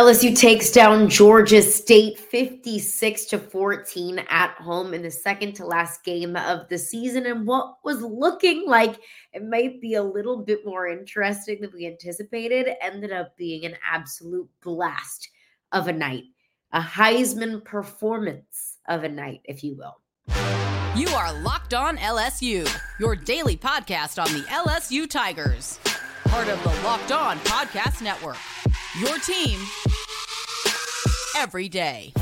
LSU takes down Georgia State 56 to 14 at home in the second to last game of the season. And what was looking like it might be a little bit more interesting than we anticipated ended up being an absolute blast of a night, a Heisman performance of a night, if you will. You are Locked On LSU, your daily podcast on the LSU Tigers, part of the Locked On Podcast Network. Your team every day.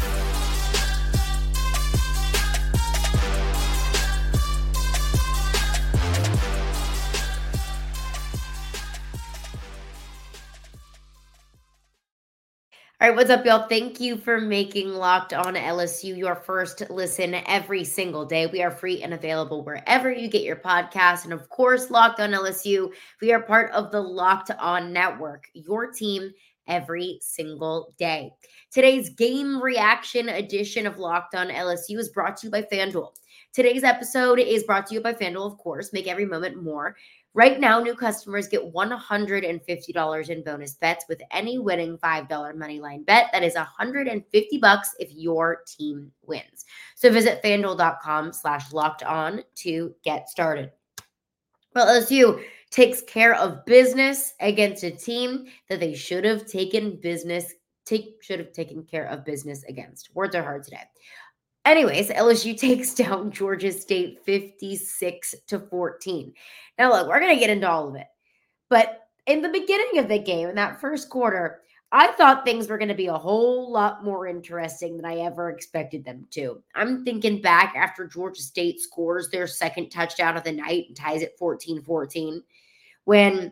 All right, what's up, y'all? Thank you for making Locked On LSU your first listen every single day. We are free and available wherever you get your podcast. And of course, Locked On LSU, we are part of the Locked On Network, your team every single day. Today's game reaction edition of Locked On LSU is brought to you by FanDuel. Today's episode is brought to you by FanDuel, of course. Make every moment more. Right now, new customers get $150 in bonus bets with any winning $5 moneyline bet. That is 150 bucks if your team wins. So visit fanduel.com slash locked on to get started. Well, LSU takes care of business against a team that they should have taken business take should have taken care of business against. Words are hard today. Anyways, LSU takes down Georgia State 56 to 14. Now, look, we're going to get into all of it. But in the beginning of the game, in that first quarter, I thought things were going to be a whole lot more interesting than I ever expected them to. I'm thinking back after Georgia State scores their second touchdown of the night and ties it 14 14 when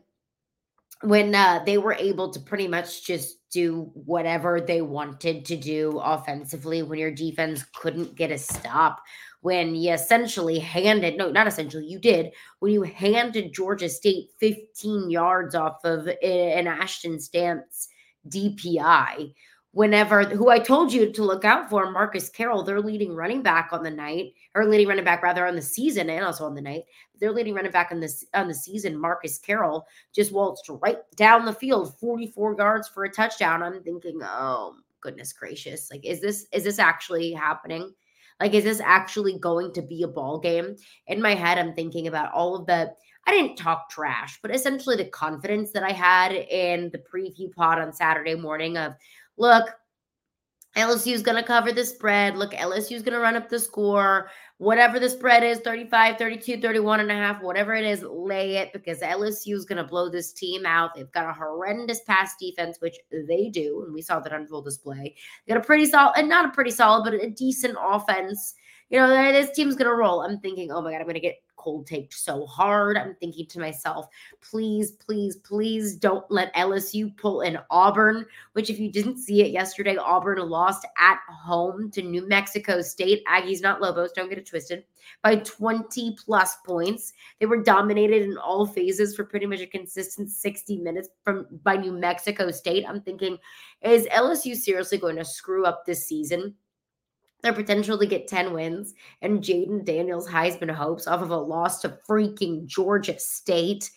when uh, they were able to pretty much just do whatever they wanted to do offensively when your defense couldn't get a stop when you essentially handed no not essentially you did when you handed georgia state 15 yards off of an ashton stamps dpi whenever who I told you to look out for, Marcus Carroll, their leading running back on the night, or leading running back rather on the season and also on the night. Their leading running back on this on the season, Marcus Carroll, just waltzed right down the field, 44 yards for a touchdown. I'm thinking, oh goodness gracious, like is this is this actually happening? Like, is this actually going to be a ball game? In my head, I'm thinking about all of the I didn't talk trash, but essentially the confidence that I had in the preview pod on Saturday morning of look, LSU is going to cover the spread. Look, LSU is going to run up the score. Whatever the spread is 35, 32, 31 and a half, whatever it is, lay it because LSU is going to blow this team out. They've got a horrendous pass defense, which they do. And we saw that on full display. They got a pretty solid, and not a pretty solid, but a decent offense. You know, this team's going to roll. I'm thinking, oh my God, I'm going to get cold take so hard. I'm thinking to myself, please, please, please don't let LSU pull in Auburn, which, if you didn't see it yesterday, Auburn lost at home to New Mexico State. Aggies, not Lobos, don't get it twisted, by 20 plus points. They were dominated in all phases for pretty much a consistent 60 minutes from by New Mexico State. I'm thinking, is LSU seriously going to screw up this season? Their potential to get 10 wins and Jayden Daniels' Heisman hopes off of a loss to freaking Georgia State.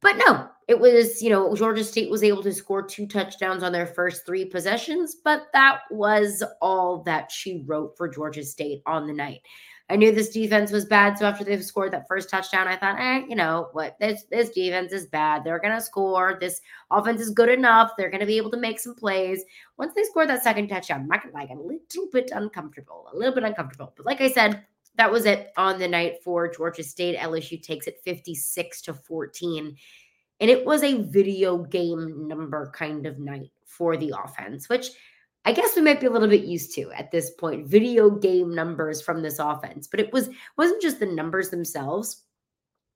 But no, it was, you know, Georgia State was able to score two touchdowns on their first three possessions, but that was all that she wrote for Georgia State on the night. I knew this defense was bad. So after they've scored that first touchdown, I thought, eh, you know what? This this defense is bad. They're gonna score. This offense is good enough. They're gonna be able to make some plays. Once they scored that second touchdown, I'm not gonna like a little bit uncomfortable, a little bit uncomfortable. But like I said, that was it on the night for Georgia State. LSU takes it 56 to 14. And it was a video game number kind of night for the offense, which I guess we might be a little bit used to at this point video game numbers from this offense, but it was wasn't just the numbers themselves.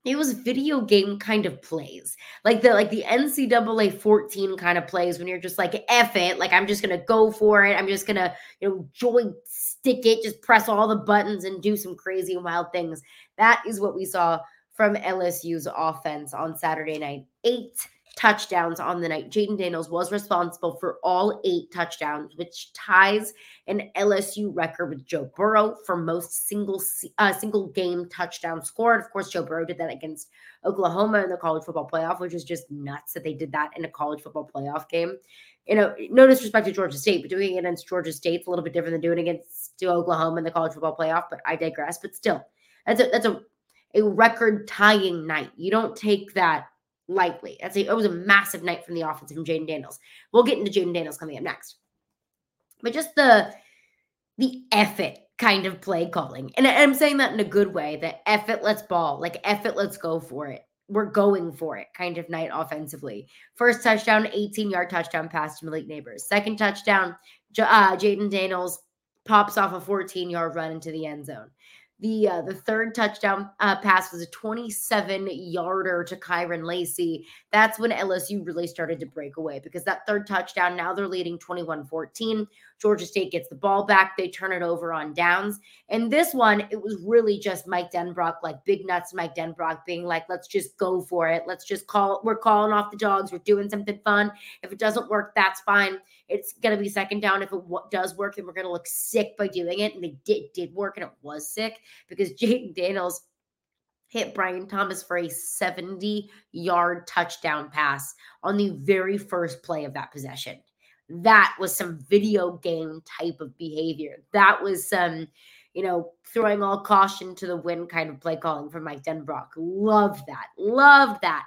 It was video game kind of plays, like the like the NCAA 14 kind of plays when you're just like F it, like I'm just gonna go for it. I'm just gonna you know joy stick it, just press all the buttons and do some crazy wild things. That is what we saw from LSU's offense on Saturday night. Eight touchdowns on the night. Jayden Daniels was responsible for all eight touchdowns, which ties an LSU record with Joe Burrow for most single uh, single game touchdown scored. Of course, Joe Burrow did that against Oklahoma in the college football playoff, which is just nuts that they did that in a college football playoff game. You know, no disrespect to Georgia State, but doing it against Georgia State's a little bit different than doing it against Oklahoma in the college football playoff. But I digress. But still, that's a that's a a record tying night. You don't take that lightly. That's a, it was a massive night from the offense from Jayden Daniels. We'll get into Jayden Daniels coming up next. But just the the effort kind of play calling. And I'm saying that in a good way, that effort let's ball, like effort let's go for it. We're going for it kind of night offensively. First touchdown, 18 yard touchdown pass to Malik Nabers. Second touchdown, uh, Jayden Daniels pops off a 14 yard run into the end zone. The uh, the third touchdown uh, pass was a 27 yarder to Kyren Lacy. That's when LSU really started to break away because that third touchdown, now they're leading 21 14. Georgia State gets the ball back. They turn it over on downs. And this one, it was really just Mike Denbrock, like big nuts Mike Denbrock being like, let's just go for it. Let's just call, we're calling off the dogs. We're doing something fun. If it doesn't work, that's fine. It's going to be second down. If it w- does work, then we're going to look sick by doing it. And they did, did work and it was sick because Jayden Daniels hit Brian Thomas for a 70 yard touchdown pass on the very first play of that possession that was some video game type of behavior. That was some, you know, throwing all caution to the wind kind of play calling from Mike Denbrock. Love that. Love that.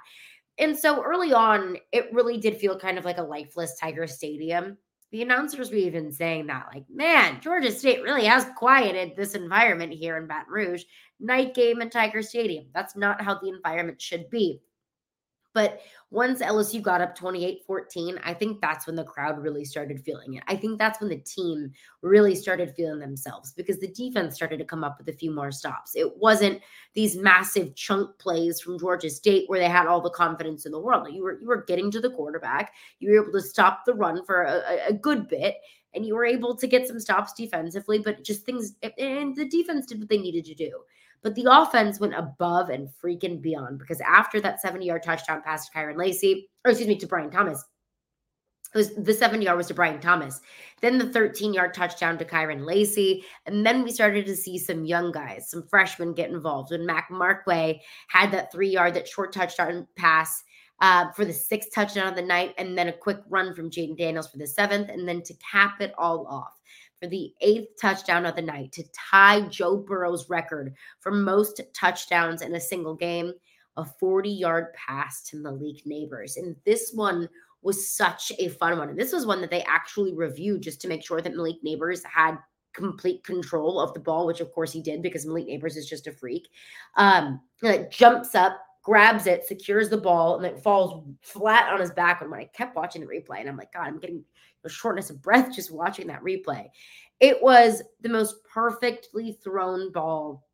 And so early on, it really did feel kind of like a lifeless Tiger Stadium. The announcers were even saying that, like, man, Georgia State really has quieted this environment here in Baton Rouge. Night game in Tiger Stadium. That's not how the environment should be. But once LSU got up 28 14, I think that's when the crowd really started feeling it. I think that's when the team really started feeling themselves because the defense started to come up with a few more stops. It wasn't these massive chunk plays from Georgia State where they had all the confidence in the world. You were you were getting to the quarterback, you were able to stop the run for a, a good bit, and you were able to get some stops defensively, but just things and the defense did what they needed to do. But the offense went above and freaking beyond because after that 70 yard touchdown pass to Kyren Lacy, or excuse me, to Brian Thomas, it was the 70 yard was to Brian Thomas. Then the 13 yard touchdown to Kyren Lacy. And then we started to see some young guys, some freshmen get involved. When Mac Markway had that three yard, that short touchdown pass uh, for the sixth touchdown of the night, and then a quick run from Jayden Daniels for the seventh. And then to cap it all off, for the eighth touchdown of the night to tie Joe Burrow's record for most touchdowns in a single game, a 40 yard pass to Malik Nabers. And this one was such a fun one. And this was one that they actually reviewed just to make sure that Malik Nabers had complete control of the ball, which of course he did because Malik Nabers is just a freak. Um, it jumps up, grabs it, secures the ball, and it falls flat on his back. And when I kept watching the replay, and I'm like, God, I'm getting a shortness of breath just watching that replay. It was the most perfectly thrown ball.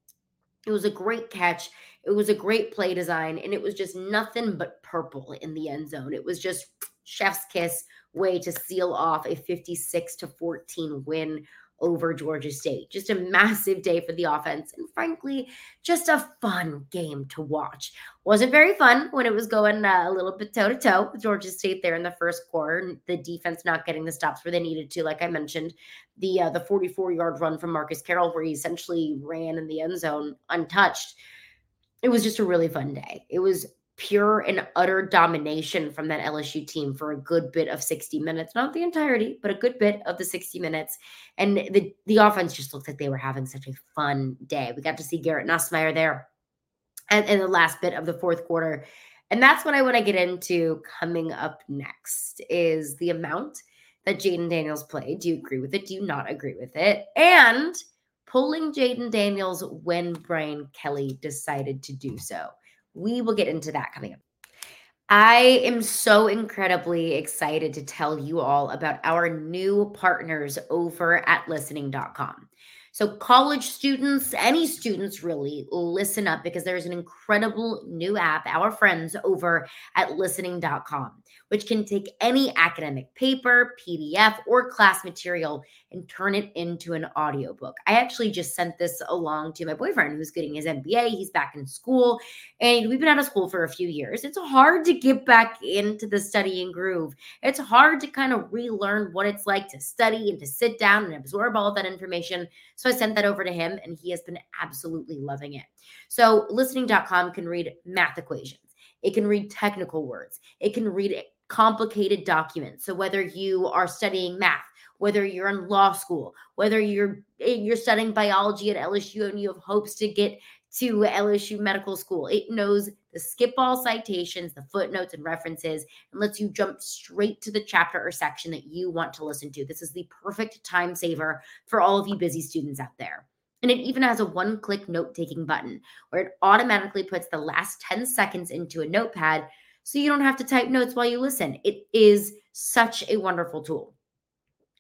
It was a great catch. It was a great play design, and it was just nothing but purple in the end zone. It was just chef's kiss way to seal off a 56 to 14 win over Georgia State. Just a massive day for the offense, and frankly, just a fun game to watch. Wasn't very fun when it was going uh, a little bit toe to toe with Georgia State there in the first quarter. The defense not getting the stops where they needed to, like I mentioned, the uh, the 44 yard run from Marcus Carroll where he essentially ran in the end zone untouched. It was just a really fun day. It was pure and utter domination from that LSU team for a good bit of 60 minutes. Not the entirety, but a good bit of the 60 minutes. And the, the offense just looked like they were having such a fun day. We got to see Garrett Nussmeier there and in the last bit of the fourth quarter. And that's what I want to get into coming up next is the amount that Jayden Daniels played. Do you agree with it? Do you not agree with it? And pulling Jayden Daniels when Brian Kelly decided to do so. We will get into that coming up. I am so incredibly excited to tell you all about our new partners over at listening.com. So, college students, any students really, listen up because there's an incredible new app, our friends over at listening.com, which can take any academic paper, PDF, or class material and turn it into an audiobook. I actually just sent this along to my boyfriend who's getting his MBA. He's back in school and we've been out of school for a few years. It's hard to get back into the studying groove. It's hard to kind of relearn what it's like to study and to sit down and absorb all that information. So I sent that over to him and he has been absolutely loving it. So listening.com can read math equations. It can read technical words. It can read complicated documents. So whether you are studying math, whether you're in law school, whether you're eh, you're studying biology at LSU and you have hopes to get to LSU medical school. It knows the skip all citations, the footnotes and references, and lets you jump straight to the chapter or section that you want to listen to. This is the perfect time saver for all of you busy students out there. And it even has a one click note taking button where it automatically puts the last 10 seconds into a notepad so you don't have to type notes while you listen. It is such a wonderful tool.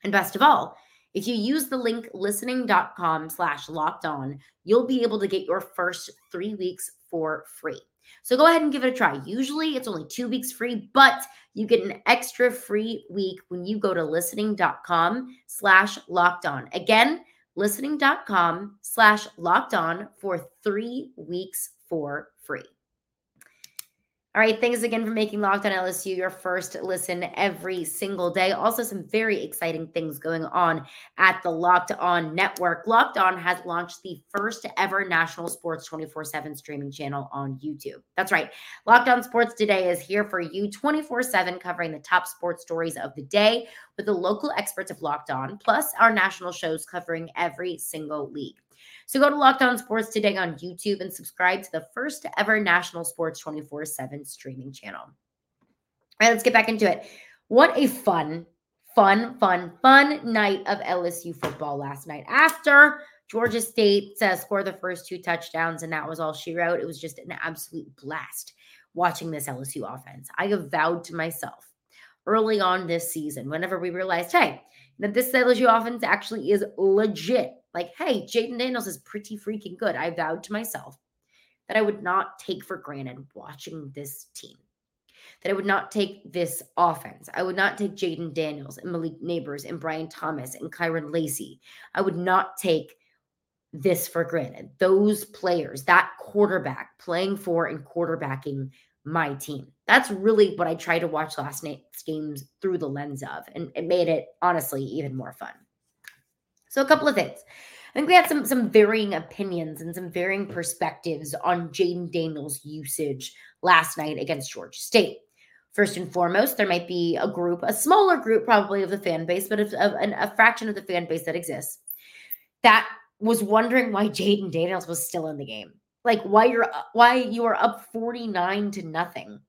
And best of all, if you use the link listening.com slash locked on, you'll be able to get your first three weeks for free. So go ahead and give it a try. Usually it's only two weeks free, but you get an extra free week when you go to listening.com slash locked on. Again, listening.com slash locked on for three weeks for free. All right. Thanks again for making Locked on LSU your first listen every single day. Also, some very exciting things going on at the Locked On Network. Locked On has launched the first ever national sports 24 7 streaming channel on YouTube. That's right. Locked On Sports Today is here for you 24 7, covering the top sports stories of the day with the local experts of Locked On, plus our national shows covering every single league. So go to Locked On Sports today on YouTube and subscribe to the first ever national sports 24 7 streaming channel. All right, let's get back into it. What a fun, fun, fun, fun night of LSU football last night. After Georgia State uh, scored the first two touchdowns, and that was all she wrote, it was just an absolute blast watching this LSU offense. I have vowed to myself early on this season, whenever we realized, hey, that this LSU offense actually is legit like, hey, Jayden Daniels is pretty freaking good. I vowed to myself that I would not take for granted watching this team, that I would not take this offense. I would not take Jayden Daniels and Malik Nabers and Brian Thomas and Kyren Lacy. I would not take this for granted. Those players, that quarterback playing for and quarterbacking my team. That's really what I tried to watch last night's games through the lens of, and it made it honestly even more fun. So a couple of things. I think we had some some varying opinions and some varying perspectives on Jayden Daniels' usage last night against Georgia State. First and foremost, there might be a group, a smaller group probably of the fan base, but of, of an, a fraction of the fan base that exists that was wondering why Jayden Daniels was still in the game. Like why you're why you are up 49 to nothing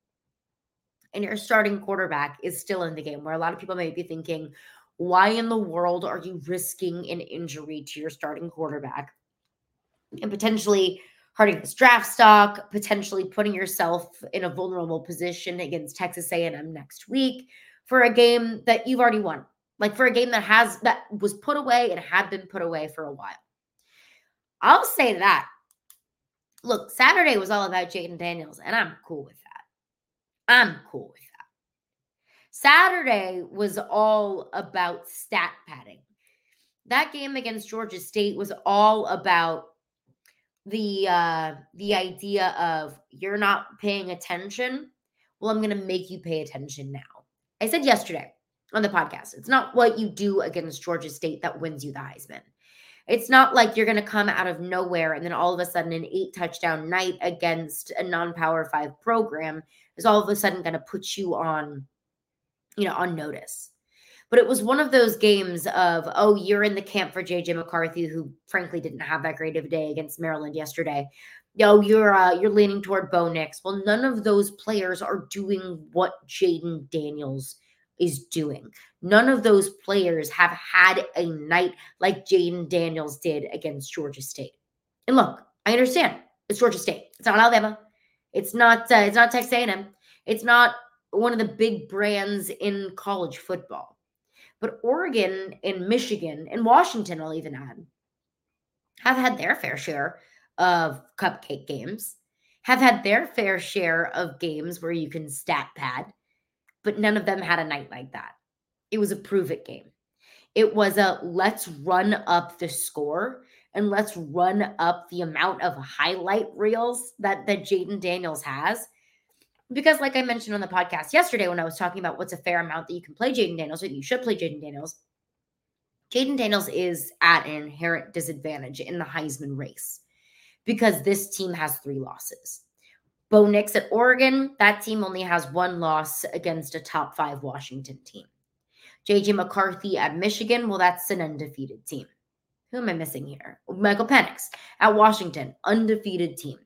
and your starting quarterback is still in the game where a lot of people may be thinking why in the world are you risking an injury to your starting quarterback and potentially hurting his draft stock, potentially putting yourself in a vulnerable position against Texas A&M next week for a game that you've already won. Like for a game that has that was put away and had been put away for a while. I'll say that. Look, Saturday was all about Jayden Daniels, and I'm cool with that. I'm cool with Saturday was all about stat padding. That game against Georgia State was all about the uh the idea of you're not paying attention. Well, I'm going to make you pay attention now. I said yesterday on the podcast, it's not what you do against Georgia State that wins you the Heisman. It's not like you're going to come out of nowhere and then all of a sudden an eight touchdown night against a non power five program is all of a sudden going to put you on you know, on notice. But it was one of those games of, oh, you're in the camp for JJ McCarthy, who frankly didn't have that great of a day against Maryland yesterday. No, you're uh, you're leaning toward Bo Nix. Well, none of those players are doing what Jayden Daniels is doing. None of those players have had a night like Jayden Daniels did against Georgia State. And look, I understand it's Georgia State. It's not Alabama. It's not. Uh, it's not Texas A&M. It's not one of the big brands in college football. But Oregon and Michigan and Washington, I'll even add, have had their fair share of cupcake games, have had their fair share of games where you can stat pad, but none of them had a night like that. It was a prove it game. It was a let's run up the score and let's run up the amount of highlight reels that that Jayden Daniels has. Because, like I mentioned on the podcast yesterday, when I was talking about what's a fair amount that you can play Jayden Daniels, that you should play Jayden Daniels, Jayden Daniels is at an inherent disadvantage in the Heisman race because this team has three losses. Bo Nix at Oregon, that team only has one loss against a top five Washington team. JJ McCarthy at Michigan, well, that's an undefeated team. Who am I missing here? Michael Penix at Washington, undefeated team.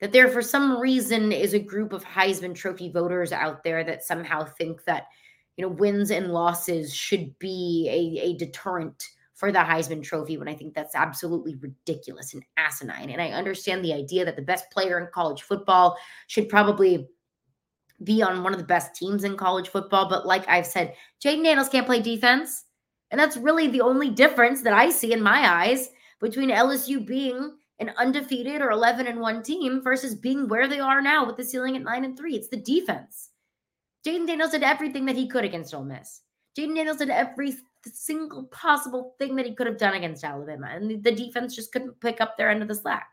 That there, for some reason, is a group of Heisman Trophy voters out there that somehow think that, you know, wins and losses should be a, a deterrent for the Heisman Trophy when I think that's absolutely ridiculous and asinine. And I understand the idea that the best player in college football should probably be on one of the best teams in college football. But like I've said, Jayden Daniels can't play defense. And that's really the only difference that I see in my eyes between LSU being an undefeated or 11 and 1 team versus being where they are now with the ceiling at 9 and 3. It's the defense. Jayden Daniels did everything that he could against Ole Miss. Jayden Daniels did every single possible thing that he could have done against Alabama, and the defense just couldn't pick up their end of the slack.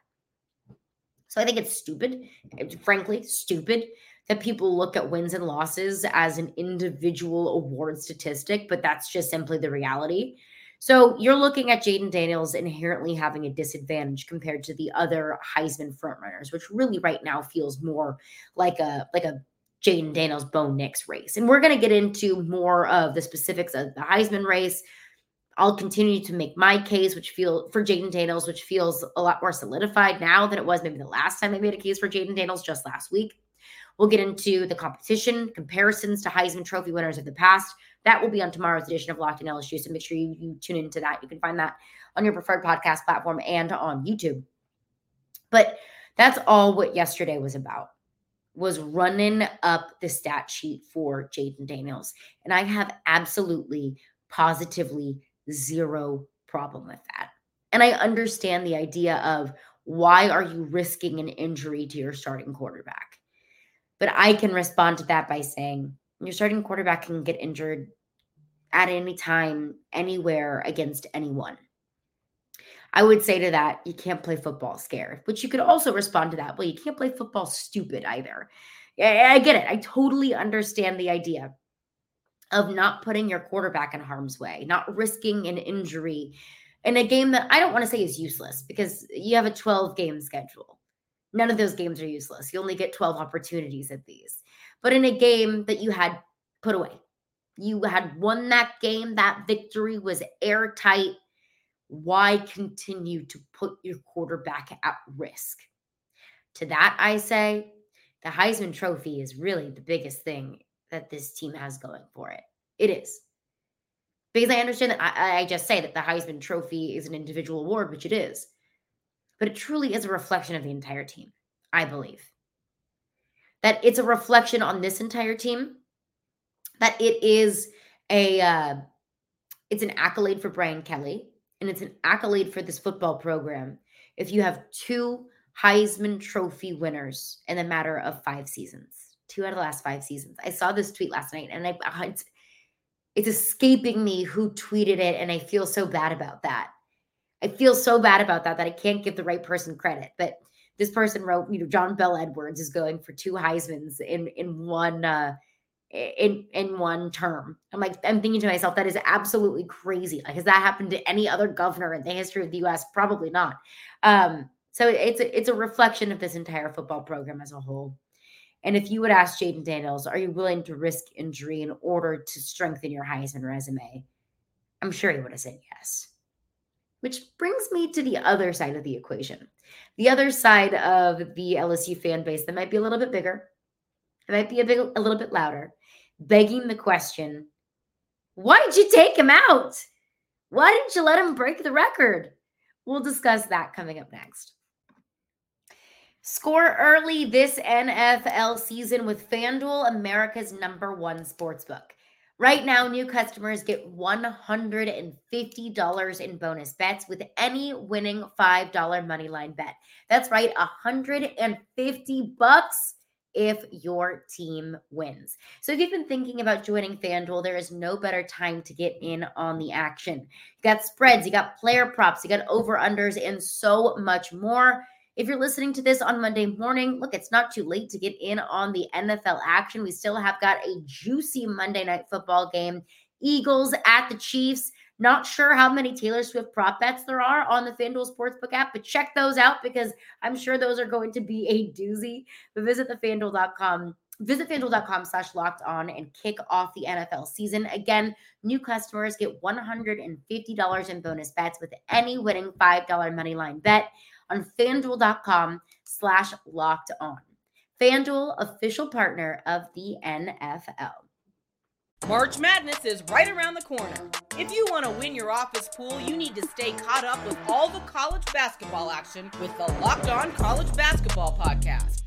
So I think it's stupid, it's frankly stupid that people look at wins and losses as an individual award statistic, but that's just simply the reality. So you're looking at Jayden Daniels inherently having a disadvantage compared to the other Heisman frontrunners, which really right now feels more like a like a Jayden Daniels Bo Nix race. And we're going to get into more of the specifics of the Heisman race. I'll continue to make my case, which feel for Jayden Daniels, which feels a lot more solidified now than it was maybe the last time I made a case for Jayden Daniels just last week. We'll get into the competition, comparisons to Heisman Trophy winners of the past. That will be on tomorrow's edition of Locked in LSU. So make sure you, you tune into that. You can find that on your preferred podcast platform and on YouTube. But that's all what yesterday was about was running up the stat sheet for Jayden Daniels. And I have absolutely, positively zero problem with that. And I understand the idea of why are you risking an injury to your starting quarterback? But I can respond to that by saying your starting quarterback can get injured at any time, anywhere against anyone. I would say to that, you can't play football scared, but you could also respond to that. Well, you can't play football stupid either. I get it. I totally understand the idea of not putting your quarterback in harm's way, not risking an injury in a game that I don't want to say is useless because you have a 12 game schedule. None of those games are useless. You only get 12 opportunities at these. But in a game that you had put away, you had won that game, that victory was airtight. Why continue to put your quarterback at risk? To that, I say the Heisman Trophy is really the biggest thing that this team has going for it. It is. Because I understand that I, I just say that the Heisman Trophy is an individual award, which it is but it truly is a reflection of the entire team, I believe. That it's a reflection on this entire team, that it is a uh, it's an accolade for Brian Kelly, and it's an accolade for this football program if you have two Heisman Trophy winners in a matter of five seasons, two out of the last five seasons. I saw this tweet last night, and I, it's, it's escaping me who tweeted it, and I feel so bad about that. I feel so bad about that that I can't give the right person credit. But this person wrote, you know, John Bell Edwards is going for two Heisman's in in one uh in in one term. I'm like, I'm thinking to myself, that is absolutely crazy. Like, has that happened to any other governor in the history of the US? Probably not. Um, so it's a, it's a reflection of this entire football program as a whole. And if you would ask Jayden Daniels, are you willing to risk injury in order to strengthen your Heisman resume? I'm sure he would have said yes. Which brings me to the other side of the equation. The other side of the LSU fan base that might be a little bit bigger, it might be a, bit, a little bit louder, begging the question why did you take him out? Why didn't you let him break the record? We'll discuss that coming up next. Score early this NFL season with FanDuel, America's number one sportsbook. Right now, new customers get $150 in bonus bets with any winning $5 moneyline bet. That's right, 150 bucks if your team wins. So if you've been thinking about joining FanDuel, there is no better time to get in on the action. You got spreads, you got player props, you got over-unders, and so much more. If you're listening to this on Monday morning, look, it's not too late to get in on the NFL action. We still have got a juicy Monday night football game. Eagles at the Chiefs. Not sure how many Taylor Swift prop bets there are on the FanDuel Sportsbook app, but check those out because I'm sure those are going to be a doozy. But visit the FanDuel.com Visit fanduel.com slash locked on and kick off the NFL season. Again, new customers get $150 in bonus bets with any winning $5 money line bet on fanduel.com slash locked on. FanDuel, official partner of the NFL. March Madness is right around the corner. If you want to win your office pool, you need to stay caught up with all the college basketball action with the Locked On College Basketball Podcast.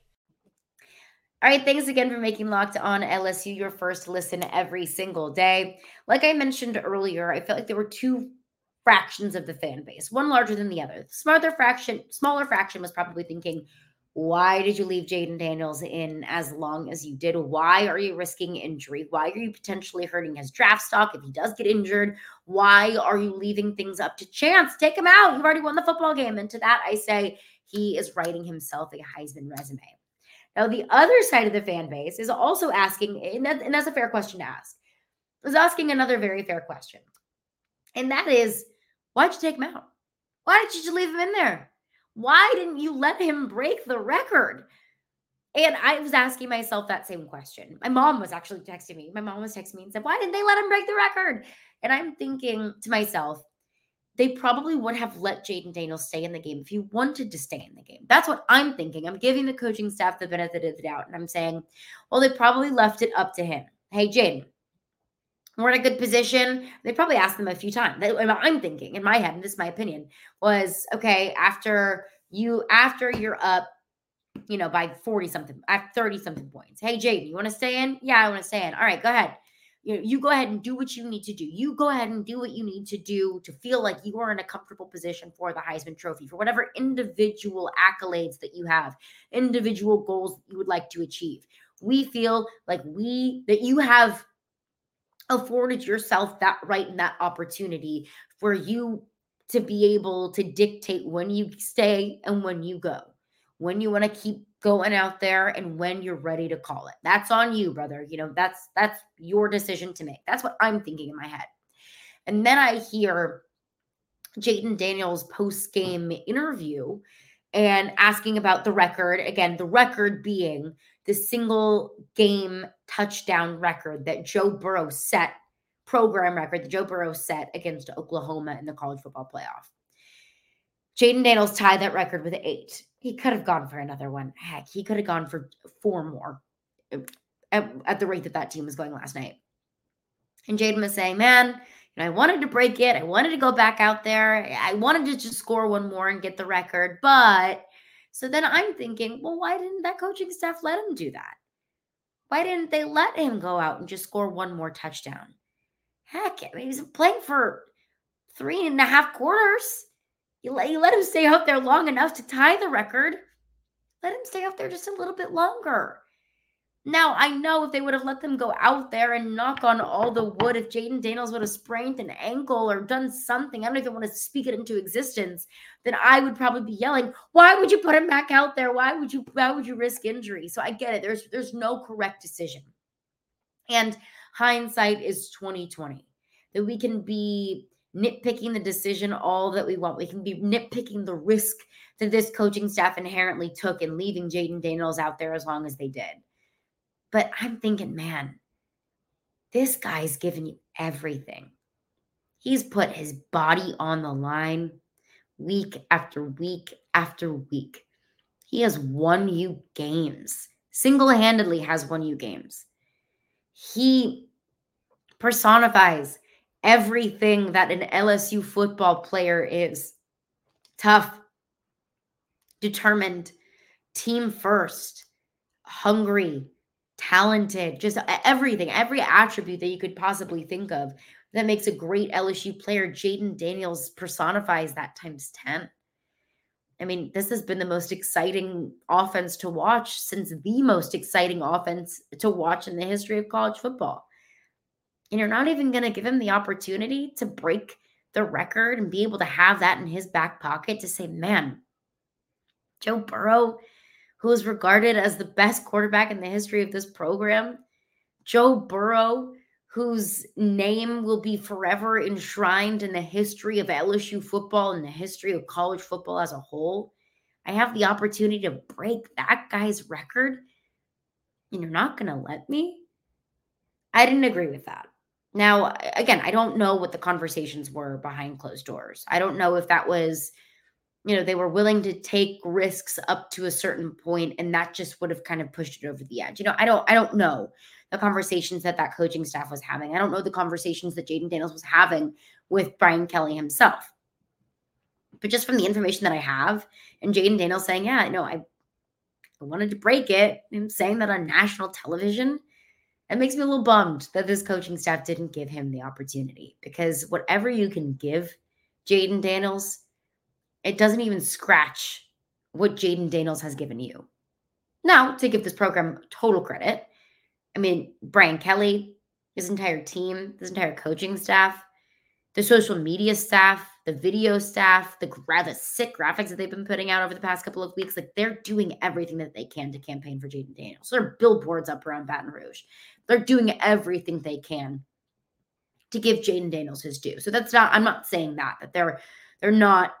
All right, thanks again for making Locked On LSU your first listen every single day. Like I mentioned earlier, I felt like there were two fractions of the fan base, one larger than the other. The fraction, smaller fraction was probably thinking, why did you leave Jayden Daniels in as long as you did? Why are you risking injury? Why are you potentially hurting his draft stock if he does get injured? Why are you leaving things up to chance? Take him out. You've already won the football game. And to that, I say he is writing himself a Heisman resume. Now, the other side of the fan base is also asking, and, that, and that's a fair question to ask, is asking another very fair question. And that is, why'd you take him out? Why did you just leave him in there? Why didn't you let him break the record? And I was asking myself that same question. My mom was actually texting me. My mom was texting me and said, Why didn't they let him break the record? And I'm thinking to myself, they probably would have let Jayden Daniels stay in the game if he wanted to stay in the game. That's what I'm thinking. I'm giving the coaching staff the benefit of the doubt. And I'm saying, well, they probably left it up to him. Hey, Jayden, we're in a good position. They probably asked them a few times. I'm thinking in my head, and this is my opinion, was okay, after you after you're up, you know, by 40 something, at 30 something points. Hey, Jayden, you want to stay in? Yeah, I want to stay in. All right, go ahead. You know, you go ahead and do what you need to do. You go ahead and do what you need to do to feel like you are in a comfortable position for the Heisman Trophy, for whatever individual accolades that you have, individual goals you would like to achieve. We feel like we that you have afforded yourself that right and that opportunity for you to be able to dictate when you stay and when you go, when you want to keep going out there and when you're ready to call it. That's on you, brother. You know, that's that's your decision to make. That's what I'm thinking in my head. And then I hear Jayden Daniels post game interview and asking about the record. Again, the record being the single game touchdown record that Joe Burrow set, program record that Joe Burrow set against Oklahoma in the college football playoff. Jayden Daniels tied that record with eight. He could have gone for another one. Heck, he could have gone for four more uh, at, at the rate that that team was going last night. And Jayden was saying, man, you know, I wanted to break it. I wanted to go back out there. I wanted to just score one more and get the record, but so then I'm thinking, well, why didn't that coaching staff let him do that? Why didn't they let him go out and just score one more touchdown? Heck, I mean, he's playing for three and a half quarters. You let, you let him stay out there long enough to tie the record. Let him stay out there just a little bit longer. Now, I know if they would have let them go out there and knock on all the wood, if Jayden Daniels would have sprained an ankle or done something, I don't even want to speak it into existence, then I would probably be yelling, why would you put him back out there? Why would you why would you risk injury? So I get it. There's there's no correct decision. And hindsight is 2020. That we can be nitpicking the decision all that we want. We can be nitpicking the risk that this coaching staff inherently took in leaving Jayden Daniels out there as long as they did. But I'm thinking, man, this guy's given you everything. He's put his body on the line week after week after week. He has won you games, single handedly has won you games. He personifies everything that an LSU football player is tough, determined, team first, hungry, talented, just everything, every attribute that you could possibly think of that makes a great LSU player. Jayden Daniels personifies that times 10. I mean, this has been the most exciting offense to watch since the most exciting offense to watch in the history of college football. And you're not even going to give him the opportunity to break the record and be able to have that in his back pocket to say, man, Joe Burrow, who is regarded as the best quarterback in the history of this program, Joe Burrow, whose name will be forever enshrined in the history of LSU football and the history of college football as a whole. I have the opportunity to break that guy's record, and you're not going to let me? I didn't agree with that. Now, again, I don't know what the conversations were behind closed doors. I don't know if that was, you know, they were willing to take risks up to a certain point and that just would have kind of pushed it over the edge. You know, I don't I don't know the conversations that that coaching staff was having. I don't know the conversations that Jayden Daniels was having with Brian Kelly himself. But just from the information that I have and Jayden Daniels saying, "Yeah, no, I I wanted to break it," him saying that on national television, it makes me a little bummed that this coaching staff didn't give him the opportunity because whatever you can give Jayden Daniels, it doesn't even scratch what Jayden Daniels has given you. Now, to give this program total credit, I mean, Brian Kelly, his entire team, his entire coaching staff, the social media staff, the video staff, the, gra- the sick graphics that they've been putting out over the past couple of weeks, like they're doing everything that they can to campaign for Jayden Daniels. So there are billboards up around Baton Rouge. They're doing everything they can to give Jayden Daniels his due. So that's not, I'm not saying that, that they're they're not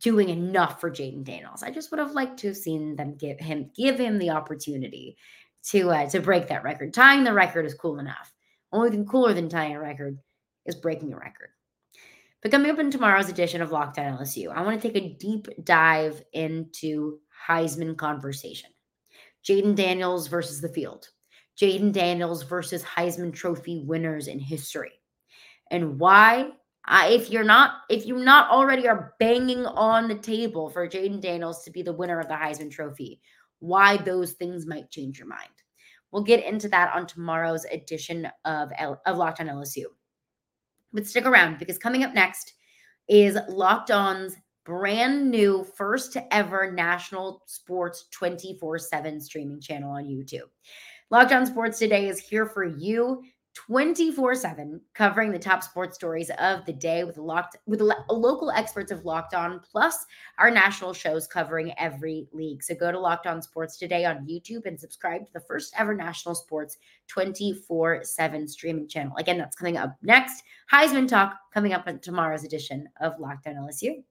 doing enough for Jayden Daniels. I just would have liked to have seen them give him give him the opportunity to uh, to break that record. Tying the record is cool enough. Only thing cooler than tying a record is breaking a record. But coming up in tomorrow's edition of Locked On LSU, I want to take a deep dive into Heisman conversation. Jayden Daniels versus the field. Jayden Daniels versus Heisman Trophy winners in history. And why? If you're not, if you not already are banging on the table for Jayden Daniels to be the winner of the Heisman Trophy, why those things might change your mind. We'll get into that on tomorrow's edition of, L- of Locked On LSU. But stick around because coming up next is Locked On's brand new first ever national sports 24 7 streaming channel on YouTube. Locked On Sports Today is here for you 24 7 covering the top sports stories of the day with locked with local experts of locked on plus our national shows covering every league. So go to locked on sports today on youtube and subscribe to the first ever national sports 24 7 streaming channel. Again that's coming up next. Heisman talk coming up on tomorrow's edition of locked on lsu